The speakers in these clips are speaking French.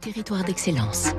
Territoire d'excellence.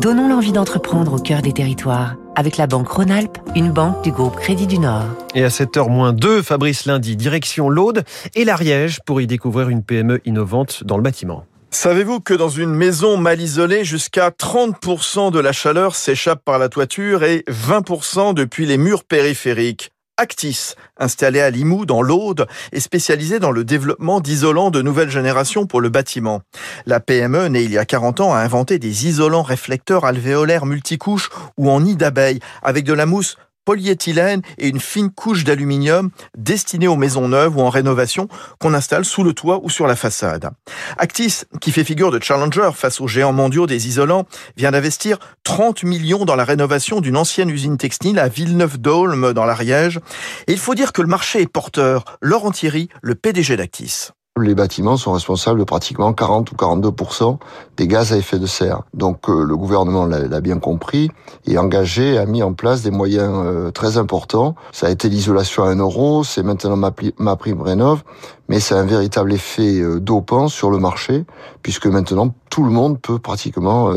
Donnons l'envie d'entreprendre au cœur des territoires avec la banque Rhône-Alpes, une banque du groupe Crédit du Nord. Et à 7h-2, Fabrice Lundi, direction l'Aude et l'Ariège pour y découvrir une PME innovante dans le bâtiment. Savez-vous que dans une maison mal isolée, jusqu'à 30% de la chaleur s'échappe par la toiture et 20% depuis les murs périphériques? Actis, installé à Limoux dans l'Aude, est spécialisé dans le développement d'isolants de nouvelle génération pour le bâtiment. La PME, née il y a 40 ans, a inventé des isolants réflecteurs alvéolaires multicouches ou en nid d'abeilles avec de la mousse polyéthylène et une fine couche d'aluminium destinée aux maisons neuves ou en rénovation qu'on installe sous le toit ou sur la façade. Actis, qui fait figure de challenger face aux géants mondiaux des isolants, vient d'investir 30 millions dans la rénovation d'une ancienne usine textile à Villeneuve-d'Aulme dans l'Ariège. Et il faut dire que le marché est porteur. Laurent Thierry, le PDG d'Actis les bâtiments sont responsables de pratiquement 40 ou 42% des gaz à effet de serre. Donc euh, le gouvernement l'a bien compris et engagé a mis en place des moyens euh, très importants. Ça a été l'isolation à 1 euro, c'est maintenant ma, prime rénov, mais c'est un véritable effet euh, dopant sur le marché puisque maintenant tout le monde peut pratiquement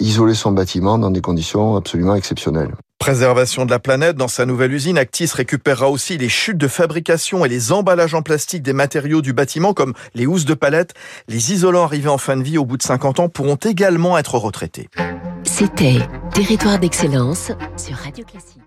isoler son bâtiment dans des conditions absolument exceptionnelles. Préservation de la planète, dans sa nouvelle usine, Actis récupérera aussi les chutes de fabrication et les emballages en plastique des matériaux du bâtiment comme les housses de palette. Les isolants arrivés en fin de vie au bout de 50 ans pourront également être retraités. C'était Territoire d'excellence sur Radio Classique.